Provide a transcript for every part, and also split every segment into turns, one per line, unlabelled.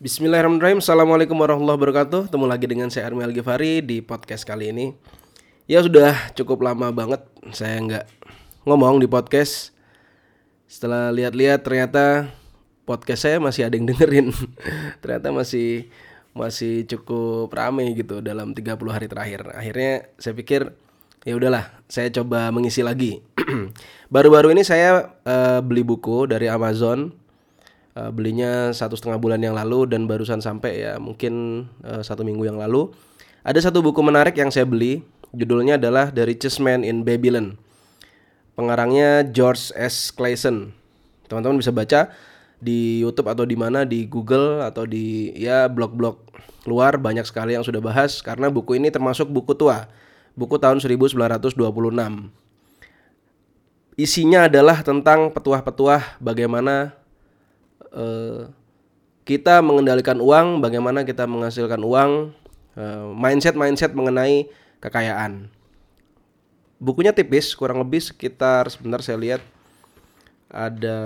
Bismillahirrahmanirrahim. Assalamualaikum warahmatullahi wabarakatuh. Ketemu lagi dengan saya Armi Al-Ghifari di podcast kali ini. Ya sudah cukup lama banget saya nggak ngomong di podcast. Setelah lihat-lihat ternyata podcast saya masih ada yang dengerin. Ternyata masih masih cukup rame gitu dalam 30 hari terakhir. Akhirnya saya pikir ya udahlah saya coba mengisi lagi. Baru-baru ini saya uh, beli buku dari Amazon uh, belinya satu setengah bulan yang lalu dan barusan sampai ya mungkin uh, satu minggu yang lalu. Ada satu buku menarik yang saya beli, judulnya adalah The Richest Man in Babylon. Pengarangnya George S. Clason. Teman-teman bisa baca di YouTube atau di mana di Google atau di ya blog-blog luar banyak sekali yang sudah bahas karena buku ini termasuk buku tua. Buku tahun 1926. Isinya adalah tentang petuah-petuah bagaimana Eh, kita mengendalikan uang, bagaimana kita menghasilkan uang, mindset-mindset mengenai kekayaan. Bukunya tipis, kurang lebih sekitar sebentar saya lihat ada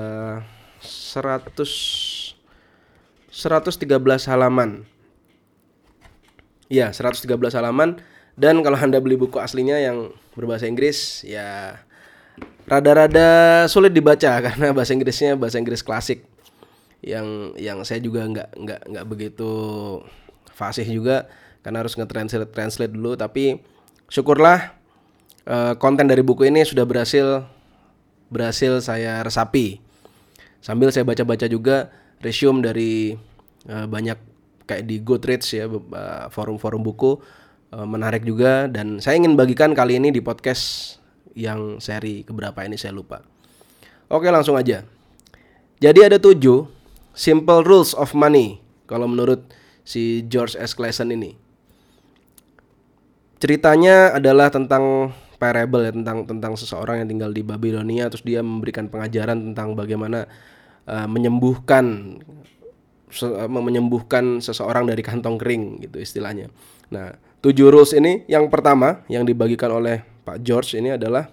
100 113 halaman. Iya, 113 halaman dan kalau Anda beli buku aslinya yang berbahasa Inggris ya rada-rada sulit dibaca karena bahasa Inggrisnya bahasa Inggris klasik yang yang saya juga nggak nggak nggak begitu fasih juga karena harus nge-translate translate dulu. Tapi syukurlah uh, konten dari buku ini sudah berhasil berhasil saya resapi. Sambil saya baca-baca juga resume dari uh, banyak kayak di Goodreads ya forum-forum buku menarik juga. Dan saya ingin bagikan kali ini di podcast yang seri keberapa ini saya lupa. Oke langsung aja. Jadi ada tujuh simple rules of money kalau menurut si George S. Clason ini. Ceritanya adalah tentang parable ya tentang tentang seseorang yang tinggal di Babilonia terus dia memberikan pengajaran tentang bagaimana uh, menyembuhkan se uh, menyembuhkan seseorang dari kantong kering gitu istilahnya. Nah, tujuh rules ini yang pertama yang dibagikan oleh Pak George ini adalah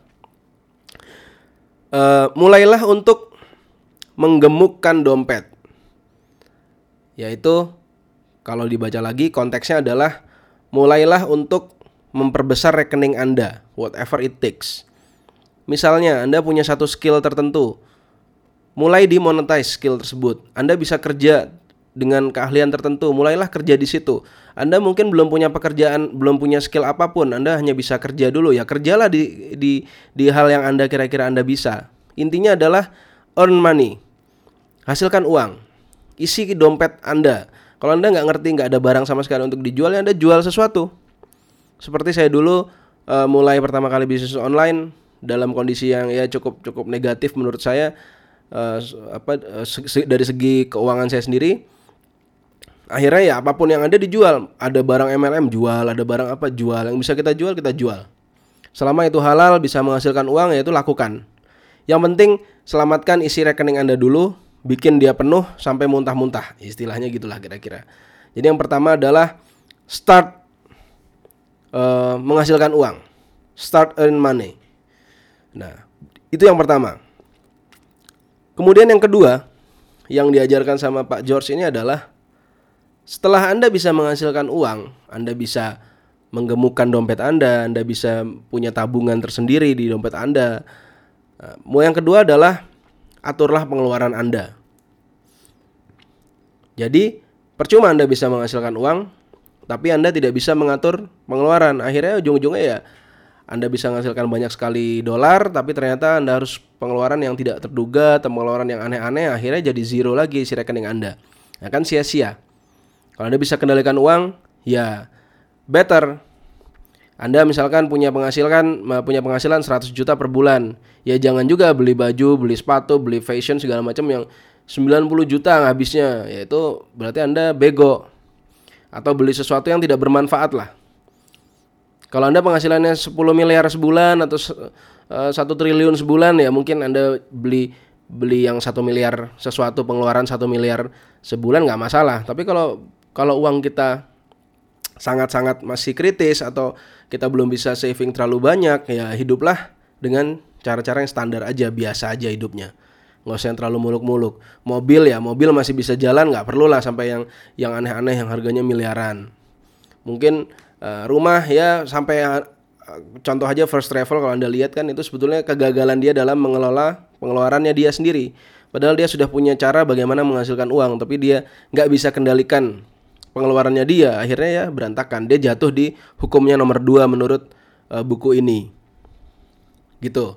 uh, mulailah untuk menggemukkan dompet yaitu kalau dibaca lagi konteksnya adalah mulailah untuk memperbesar rekening Anda whatever it takes. Misalnya Anda punya satu skill tertentu, mulai dimonetize skill tersebut. Anda bisa kerja dengan keahlian tertentu, mulailah kerja di situ. Anda mungkin belum punya pekerjaan, belum punya skill apa pun, Anda hanya bisa kerja dulu ya. Kerjalah di di di hal yang Anda kira-kira Anda bisa. Intinya adalah earn money. Hasilkan uang isi dompet Anda. Kalau Anda nggak ngerti nggak ada barang sama sekali untuk dijual, ya Anda jual sesuatu. Seperti saya dulu uh, mulai pertama kali bisnis online dalam kondisi yang ya cukup cukup negatif menurut saya uh, apa uh, se dari segi keuangan saya sendiri. Akhirnya ya apa pun yang ada dijual. Ada barang MLM jual, ada barang apa jual. Yang bisa kita jual kita jual. Selama itu halal bisa menghasilkan uang ya itu lakukan. Yang penting selamatkan isi rekening Anda dulu bikin dia penuh sampai muntah-muntah. Istilahnya gitulah kira-kira. Jadi yang pertama adalah start uh, menghasilkan uang. Start earn money. Nah itu yang pertama. Kemudian yang kedua yang diajarkan sama Pak George ini adalah setelah anda bisa menghasilkan uang anda bisa menggemukkan dompet anda anda bisa punya tabungan tersendiri di dompet anda. Nah, mau yang kedua adalah aturlah pengeluaran Anda. Jadi, percuma Anda bisa menghasilkan uang, tapi Anda tidak bisa mengatur pengeluaran. Akhirnya ujung-ujungnya ya Anda bisa menghasilkan banyak sekali dolar, tapi ternyata Anda harus pengeluaran yang tidak terduga, atau pengeluaran yang aneh-aneh, akhirnya jadi zero lagi si rekening Anda. Nah, kan sia-sia. Kalau Anda bisa kendalikan uang, ya better anda misalkan punya penghasilan punya penghasilan 100 juta per bulan. Ya jangan juga beli baju, beli sepatu, beli fashion segala macam yang 90 juta habisnya. Ya itu berarti Anda bego. Atau beli sesuatu yang tidak bermanfaat lah. Kalau Anda penghasilannya 10 miliar sebulan atau eh, satu triliun sebulan ya mungkin Anda beli beli yang satu miliar sesuatu pengeluaran satu miliar sebulan nggak masalah. Tapi kalau kalau uang kita sangat-sangat masih kritis atau kita belum bisa saving terlalu banyak ya hiduplah dengan cara-cara yang standar aja biasa aja hidupnya nggak usah yang terlalu muluk-muluk. Mobil ya, mobil masih bisa jalan, nggak perlu lah sampai yang yang aneh-aneh yang harganya miliaran. Mungkin uh, rumah ya sampai uh, contoh aja first travel kalau anda lihat kan itu sebetulnya kegagalan dia dalam mengelola pengeluarannya dia sendiri. Padahal dia sudah punya cara bagaimana menghasilkan uang, tapi dia nggak bisa kendalikan pengeluarannya dia akhirnya ya berantakan. Dia jatuh di hukumnya nomor dua menurut uh, buku ini. Gitu.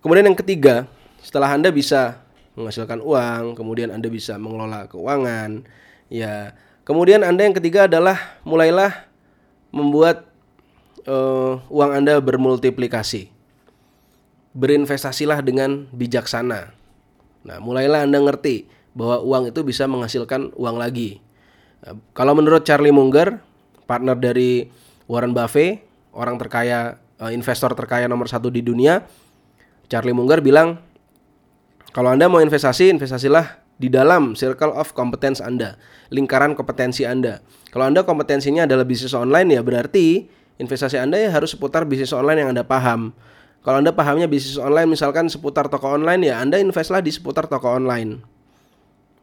Kemudian yang ketiga setelah anda bisa menghasilkan uang kemudian anda bisa mengelola keuangan ya. Kemudian anda yang ketiga adalah mulailah membuat uh, uang anda bermultiplikasi. Berinvestasilah dengan bijaksana. Nah mulailah anda ngerti bahwa uang itu bisa menghasilkan uang lagi kalau menurut Charlie Munger, partner dari Warren Buffett, orang terkaya, uh, investor terkaya nomor satu di dunia, Charlie Munger bilang, kalau Anda mau investasi, investasilah di dalam circle of competence Anda, lingkaran kompetensi Anda. Kalau Anda kompetensinya adalah bisnis online ya berarti investasi Anda ya harus seputar bisnis online yang Anda paham. Kalau Anda pahamnya bisnis online misalkan seputar toko online ya Anda investlah di seputar toko online.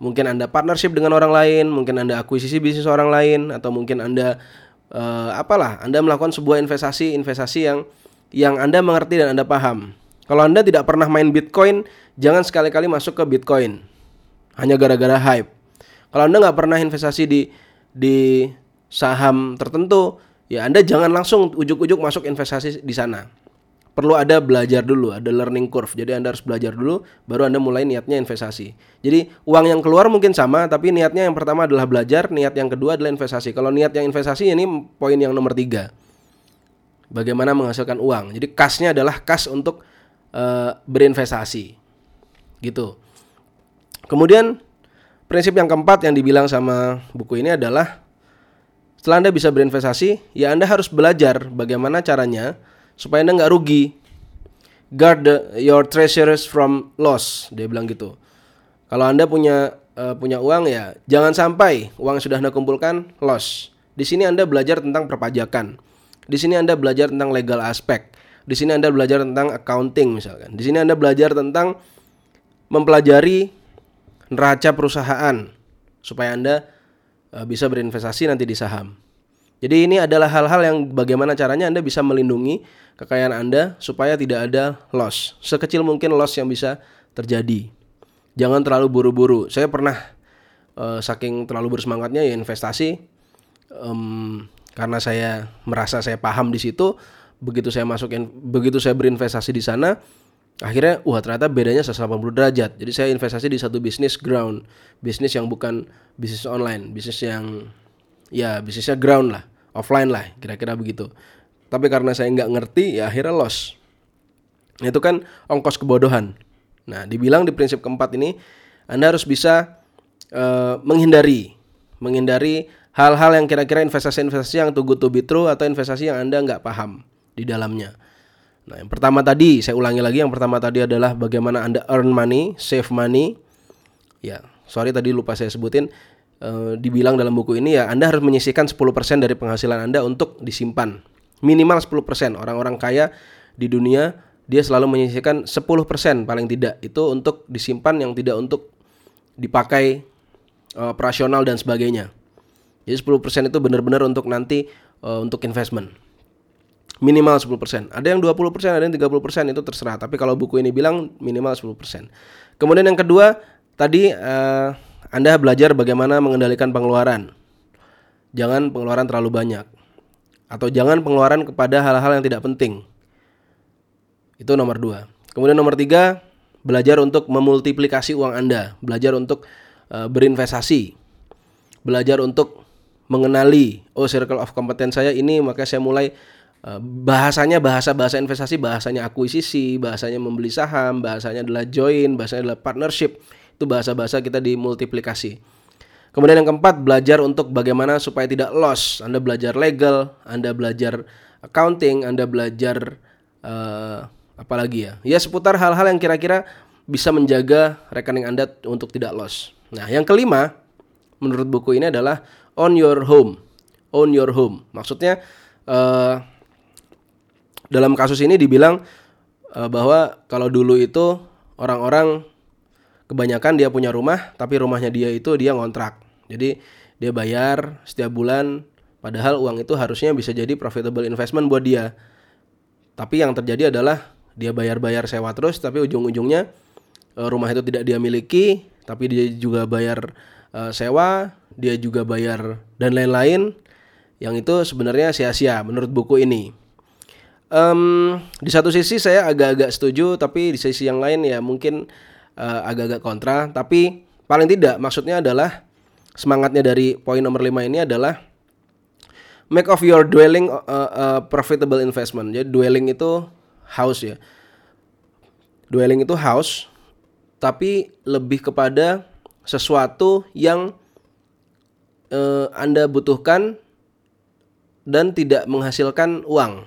Mungkin Anda partnership dengan orang lain, mungkin Anda akuisisi bisnis orang lain atau mungkin Anda uh, apalah, Anda melakukan sebuah investasi-investasi yang yang Anda mengerti dan Anda paham. Kalau Anda tidak pernah main Bitcoin, jangan sekali-kali masuk ke Bitcoin. Hanya gara-gara hype. Kalau Anda nggak pernah investasi di di saham tertentu, ya Anda jangan langsung ujuk-ujuk masuk investasi di sana perlu ada belajar dulu, ada learning curve. Jadi Anda harus belajar dulu, baru Anda mulai niatnya investasi. Jadi uang yang keluar mungkin sama, tapi niatnya yang pertama adalah belajar, niat yang kedua adalah investasi. Kalau niat yang investasi ini poin yang nomor tiga. Bagaimana menghasilkan uang. Jadi kasnya adalah kas untuk uh, berinvestasi. Gitu. Kemudian prinsip yang keempat yang dibilang sama buku ini adalah setelah Anda bisa berinvestasi, ya Anda harus belajar bagaimana caranya supaya anda nggak rugi. Guard the, your treasures from loss dia bilang gitu. Kalau anda punya uh, punya uang ya jangan sampai uang yang sudah anda kumpulkan loss. Di sini anda belajar tentang perpajakan. Di sini anda belajar tentang legal aspek. Di sini anda belajar tentang accounting misalkan. Di sini anda belajar tentang mempelajari neraca perusahaan supaya anda uh, bisa berinvestasi nanti di saham jadi ini adalah hal-hal yang bagaimana caranya Anda bisa melindungi kekayaan Anda supaya tidak ada loss. Sekecil mungkin loss yang bisa terjadi. Jangan terlalu buru-buru. Saya pernah uh, saking terlalu bersemangatnya ya investasi um, karena saya merasa saya paham di situ. Begitu saya masukin, begitu saya berinvestasi di sana, akhirnya wah ternyata bedanya 180 derajat. Jadi saya investasi di satu bisnis ground, bisnis yang bukan bisnis online, bisnis yang ya bisnisnya ground lah offline lah kira-kira begitu. Tapi karena saya nggak ngerti ya akhirnya loss itu kan ongkos kebodohan. Nah dibilang di prinsip keempat ini anda harus bisa uh, menghindari. Menghindari hal-hal yang kira-kira investasi-investasi yang too good to be true atau investasi yang anda nggak paham di dalamnya. Nah, yang pertama tadi saya ulangi lagi yang pertama tadi adalah bagaimana Anda earn money, save money. Ya, sorry tadi lupa saya sebutin e, dibilang dalam buku ini ya Anda harus menyisihkan 10% dari penghasilan Anda untuk disimpan. Minimal 10%. Orang-orang kaya di dunia dia selalu menyisihkan 10% paling tidak itu untuk disimpan yang tidak untuk dipakai e, operasional dan sebagainya. Jadi 10% itu benar-benar untuk nanti e, untuk investment. Minimal 10%. Ada yang 20%, ada yang 30% itu terserah. Tapi kalau buku ini bilang minimal 10%. Kemudian yang kedua, tadi uh, anda belajar bagaimana mengendalikan pengeluaran. Jangan pengeluaran terlalu banyak. Atau jangan pengeluaran kepada hal-hal yang tidak penting. Itu nomor dua. Kemudian nomor tiga, belajar untuk memultiplikasi uang Anda. Belajar untuk uh, berinvestasi. Belajar untuk mengenali, oh circle of competence saya ini, maka saya mulai uh, bahasanya bahasa-bahasa investasi, bahasanya akuisisi, bahasanya membeli saham, bahasanya adalah join, bahasanya adalah partnership itu bahasa-bahasa kita dimultiplikasi. Kemudian yang keempat, belajar untuk bagaimana supaya tidak loss. Anda belajar legal, Anda belajar accounting, Anda belajar uh, apa lagi ya? Ya seputar hal-hal yang kira-kira bisa menjaga rekening Anda untuk tidak loss. Nah, yang kelima menurut buku ini adalah on your home. Own your home. Maksudnya uh, dalam kasus ini dibilang uh, bahwa kalau dulu itu orang-orang kebanyakan dia punya rumah tapi rumahnya dia itu dia ngontrak. Jadi dia bayar setiap bulan padahal uang itu harusnya bisa jadi profitable investment buat dia. Tapi yang terjadi adalah dia bayar-bayar sewa terus tapi ujung-ujungnya uh, rumah itu tidak dia miliki tapi dia juga bayar uh, sewa, dia juga bayar dan lain-lain yang itu sebenarnya sia-sia menurut buku ini. Um, di satu sisi saya agak-agak setuju tapi di sisi yang lain ya mungkin uh, agak-agak kontra tapi paling tidak maksudnya adalah semangatnya dari poin nomor 5 ini adalah make of your dwelling uh, uh, profitable investment. Jadi dwelling itu house ya. Dwelling itu house tapi lebih kepada sesuatu yang uh, Anda butuhkan dan tidak menghasilkan uang.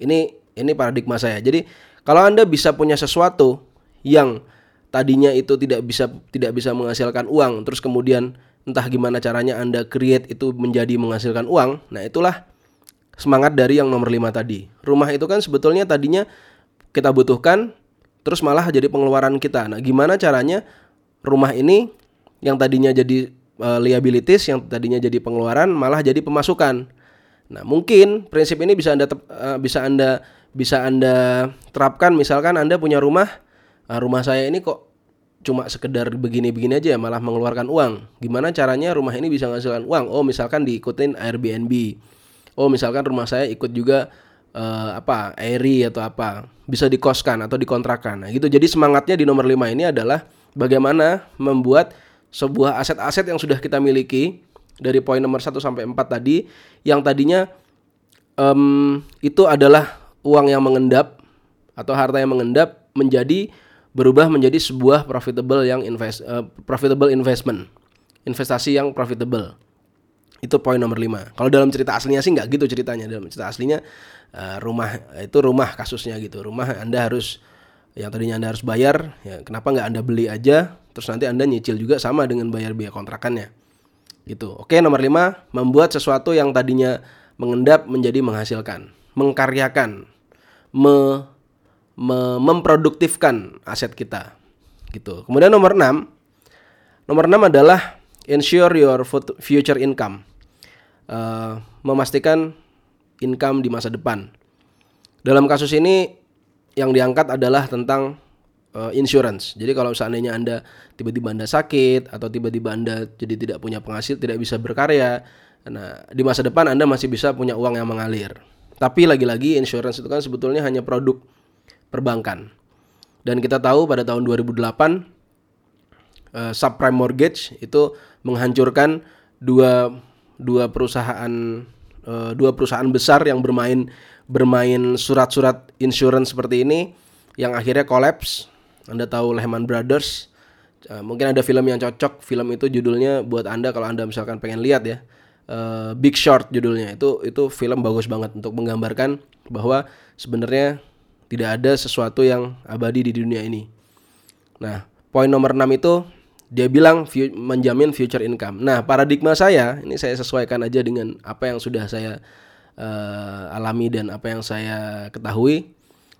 Ini ini paradigma saya. Jadi kalau Anda bisa punya sesuatu yang tadinya itu tidak bisa tidak bisa menghasilkan uang, terus kemudian entah gimana caranya Anda create itu menjadi menghasilkan uang, nah itulah semangat dari yang nomor 5 tadi. Rumah itu kan sebetulnya tadinya kita butuhkan terus malah jadi pengeluaran kita. Nah, gimana caranya rumah ini yang tadinya jadi uh, liabilities, yang tadinya jadi pengeluaran malah jadi pemasukan. Nah, mungkin prinsip ini bisa Anda uh, bisa Anda bisa Anda terapkan misalkan Anda punya rumah, uh, rumah saya ini kok cuma sekedar begini-begini aja malah mengeluarkan uang. Gimana caranya rumah ini bisa menghasilkan uang? Oh, misalkan diikutin Airbnb. Oh, misalkan rumah saya ikut juga uh, apa? Airy atau apa. Bisa dikoskan atau dikontrakan. Nah, gitu. Jadi semangatnya di nomor 5 ini adalah bagaimana membuat sebuah aset-aset yang sudah kita miliki dari poin nomor 1 sampai 4 tadi yang tadinya um, itu adalah uang yang mengendap atau harta yang mengendap menjadi berubah menjadi sebuah profitable yang invest uh, profitable investment. Investasi yang profitable. Itu poin nomor 5 kalau dalam cerita aslinya sih nggak gitu ceritanya. Dalam cerita aslinya uh, rumah itu rumah kasusnya gitu. Rumah anda harus yang tadinya anda harus bayar ya kenapa nggak anda beli aja? Terus nanti anda nyicil juga sama dengan bayar biaya kontrakannya. Gitu. Oke, nomor 5, membuat sesuatu yang tadinya mengendap menjadi menghasilkan, mengkaryakan, me, me, memproduktifkan aset kita. Gitu. Kemudian nomor 6, nomor 6 adalah ensure your future income. Uh, memastikan income di masa depan. Dalam kasus ini yang diangkat adalah tentang uh, insurance. Jadi kalau seandainya Anda tiba-tiba Anda sakit atau tiba-tiba Anda jadi tidak punya penghasil, tidak bisa berkarya, nah di masa depan Anda masih bisa punya uang yang mengalir. Tapi lagi-lagi insurance itu kan sebetulnya hanya produk perbankan. Dan kita tahu pada tahun 2008 uh, eh, subprime mortgage itu menghancurkan dua dua perusahaan uh, dua perusahaan besar yang bermain bermain surat-surat insurance seperti ini yang akhirnya kolaps anda tahu Lehman Brothers? Uh, mungkin ada film yang cocok. Film itu judulnya buat Anda kalau Anda misalkan pengen lihat ya. Uh, Big Short judulnya. Itu itu film bagus banget untuk menggambarkan bahwa sebenarnya tidak ada sesuatu yang abadi di dunia ini. Nah, poin nomor 6 itu dia bilang menjamin future income. Nah, paradigma saya ini saya sesuaikan aja dengan apa yang sudah saya uh, alami dan apa yang saya ketahui.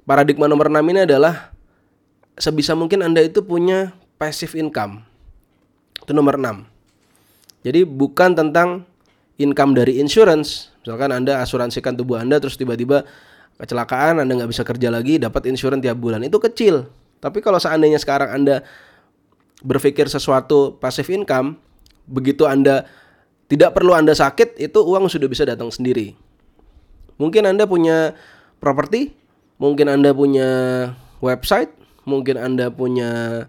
Paradigma nomor 6 ini adalah sebisa mungkin Anda itu punya passive income. Itu nomor 6. Jadi bukan tentang income dari insurance. Misalkan Anda asuransikan tubuh Anda terus tiba-tiba kecelakaan Anda nggak bisa kerja lagi dapat insurance tiap bulan. Itu kecil. Tapi kalau seandainya sekarang Anda berpikir sesuatu passive income, begitu Anda tidak perlu Anda sakit, itu uang sudah bisa datang sendiri. Mungkin Anda punya properti, mungkin Anda punya website, mungkin Anda punya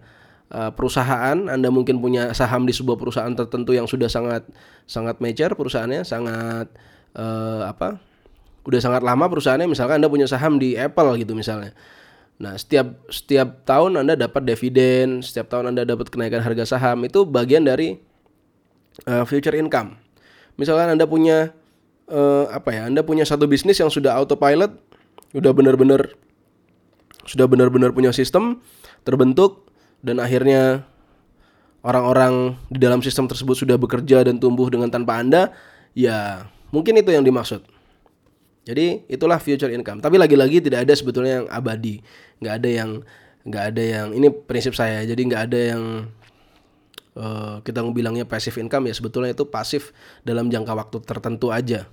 uh, perusahaan, Anda mungkin punya saham di sebuah perusahaan tertentu yang sudah sangat sangat major perusahaannya, sangat uh, apa? Udah sangat lama perusahaannya, misalkan Anda punya saham di Apple gitu misalnya. Nah, setiap setiap tahun Anda dapat dividen, setiap tahun Anda dapat kenaikan harga saham, itu bagian dari uh, future income. Misalkan Anda punya uh, apa ya? Anda punya satu bisnis yang sudah autopilot, udah benar-benar sudah benar-benar punya sistem terbentuk dan akhirnya orang-orang di dalam sistem tersebut sudah bekerja dan tumbuh dengan tanpa Anda, ya mungkin itu yang dimaksud. Jadi itulah future income. Tapi lagi-lagi tidak ada sebetulnya yang abadi, nggak ada yang nggak ada yang ini prinsip saya. Jadi nggak ada yang uh, kita bilangnya passive income ya sebetulnya itu pasif dalam jangka waktu tertentu aja.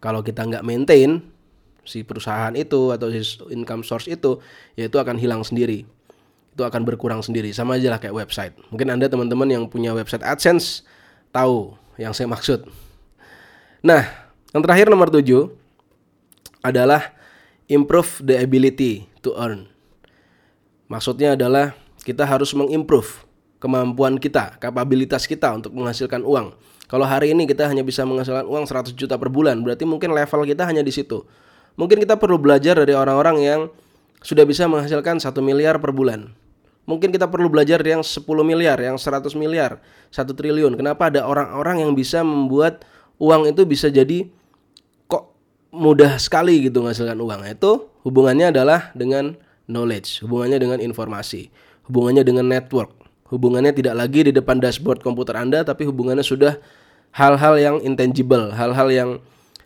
Kalau kita nggak maintain si perusahaan itu atau si income source itu ya itu akan hilang sendiri. Itu akan berkurang sendiri. Sama aja lah kayak website. Mungkin anda teman-teman yang punya website AdSense tahu yang saya maksud. Nah yang terakhir nomor tujuh adalah improve the ability to earn Maksudnya adalah kita harus mengimprove kemampuan kita, kapabilitas kita untuk menghasilkan uang. Kalau hari ini kita hanya bisa menghasilkan uang 100 juta per bulan, berarti mungkin level kita hanya di situ. Mungkin kita perlu belajar dari orang-orang yang sudah bisa menghasilkan 1 miliar per bulan. Mungkin kita perlu belajar yang 10 miliar, yang 100 miliar, 1 triliun. Kenapa ada orang-orang yang bisa membuat uang itu bisa jadi mudah sekali gitu menghasilkan uang. Itu hubungannya adalah dengan knowledge, hubungannya dengan informasi, hubungannya dengan network, hubungannya tidak lagi di depan dashboard komputer Anda tapi hubungannya sudah hal-hal yang intangible, hal-hal yang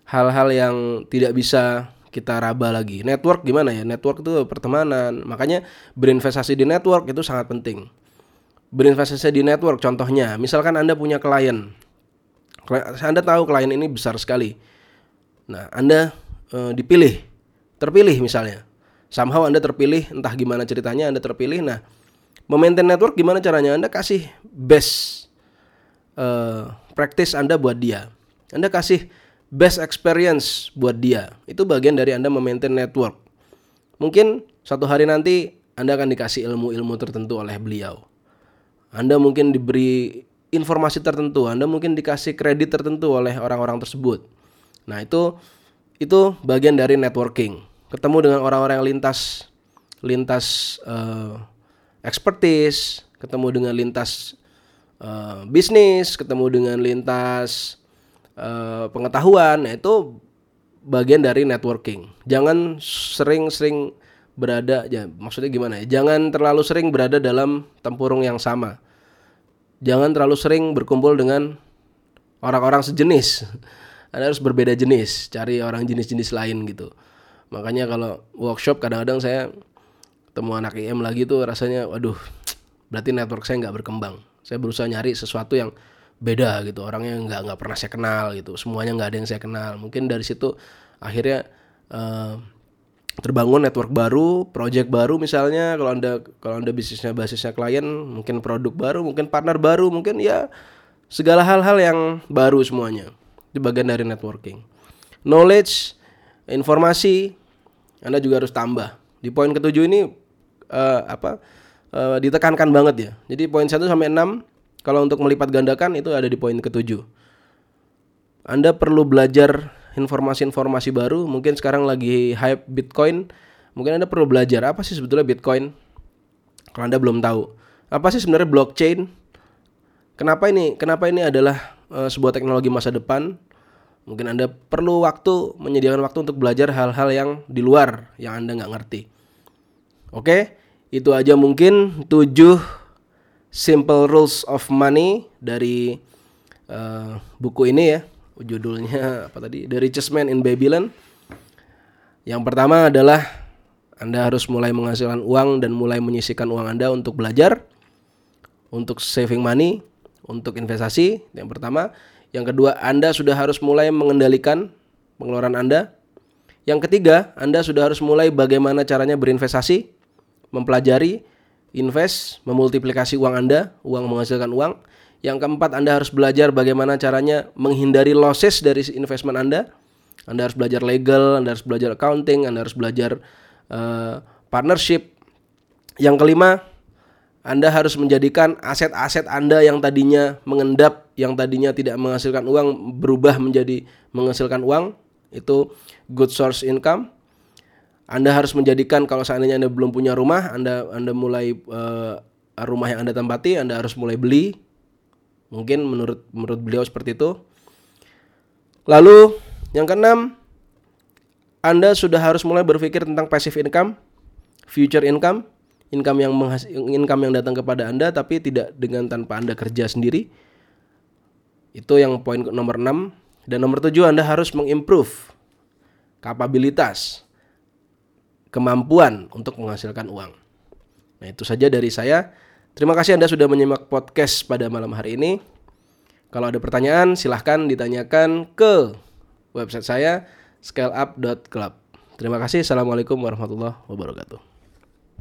hal-hal yang tidak bisa kita raba lagi. Network gimana ya? Network itu pertemanan. Makanya berinvestasi di network itu sangat penting. Berinvestasi di network contohnya, misalkan Anda punya klien. Anda tahu klien ini besar sekali. Nah, Anda e, dipilih, terpilih misalnya somehow Anda terpilih, entah gimana ceritanya Anda terpilih. Nah, memaintain network gimana caranya? Anda kasih best uh, practice Anda buat dia. Anda kasih best experience buat dia. Itu bagian dari Anda memaintain network. Mungkin satu hari nanti Anda akan dikasih ilmu-ilmu tertentu oleh beliau. Anda mungkin diberi informasi tertentu, Anda mungkin dikasih kredit tertentu oleh orang-orang tersebut. Nah, itu itu bagian dari networking ketemu dengan orang-orang yang lintas lintas uh, expertise, ketemu dengan lintas uh, bisnis, ketemu dengan lintas uh, pengetahuan, nah itu bagian dari networking. Jangan sering-sering berada ya maksudnya gimana ya? Jangan terlalu sering berada dalam tempurung yang sama. Jangan terlalu sering berkumpul dengan orang-orang sejenis. Anda harus berbeda jenis, cari orang jenis-jenis lain gitu. Makanya kalau workshop kadang-kadang saya ketemu anak IM lagi tuh rasanya waduh berarti network saya nggak berkembang. Saya berusaha nyari sesuatu yang beda gitu orangnya nggak nggak pernah saya kenal gitu. Semuanya nggak ada yang saya kenal. Mungkin dari situ akhirnya uh, terbangun network baru, project baru misalnya. Kalau anda kalau anda bisnisnya basisnya klien mungkin produk baru, mungkin partner baru, mungkin ya segala hal-hal yang baru semuanya itu bagian dari networking. Knowledge, informasi, anda juga harus tambah. Di poin ketujuh ini uh, apa? Uh, ditekankan banget ya. Jadi poin 1 sampai 6 kalau untuk melipat gandakan itu ada di poin ketujuh. Anda perlu belajar informasi-informasi baru. Mungkin sekarang lagi hype Bitcoin. Mungkin Anda perlu belajar apa sih sebetulnya Bitcoin. Kalau Anda belum tahu. Apa sih sebenarnya blockchain? Kenapa ini? Kenapa ini adalah uh, sebuah teknologi masa depan? Mungkin Anda perlu waktu, menyediakan waktu untuk belajar hal-hal yang di luar yang Anda nggak ngerti. Oke, itu aja mungkin 7 simple rules of money dari uh, buku ini ya. Judulnya apa tadi? The Richest Man in Babylon. Yang pertama adalah Anda harus mulai menghasilkan uang dan mulai menyisikan uang Anda untuk belajar, untuk saving money, untuk investasi. Yang pertama, yang kedua, Anda sudah harus mulai mengendalikan pengeluaran Anda. Yang ketiga, Anda sudah harus mulai bagaimana caranya berinvestasi, mempelajari, invest, memultiplikasi uang Anda, uang menghasilkan uang. Yang keempat, Anda harus belajar bagaimana caranya menghindari losses dari investment Anda. Anda harus belajar legal, Anda harus belajar accounting, Anda harus belajar uh, partnership. Yang kelima, anda harus menjadikan aset-aset Anda yang tadinya mengendap, yang tadinya tidak menghasilkan uang berubah menjadi menghasilkan uang. Itu good source income. Anda harus menjadikan kalau seandainya Anda belum punya rumah, Anda Anda mulai uh, rumah yang Anda tempati, Anda harus mulai beli. Mungkin menurut menurut beliau seperti itu. Lalu yang keenam, Anda sudah harus mulai berpikir tentang passive income, future income income yang income yang datang kepada Anda tapi tidak dengan tanpa Anda kerja sendiri. Itu yang poin nomor 6 dan nomor 7 Anda harus mengimprove kapabilitas kemampuan untuk menghasilkan uang. Nah, itu saja dari saya. Terima kasih Anda sudah menyimak podcast pada malam hari ini. Kalau ada pertanyaan, silahkan ditanyakan ke website saya scaleup.club. Terima kasih. Assalamualaikum warahmatullahi wabarakatuh.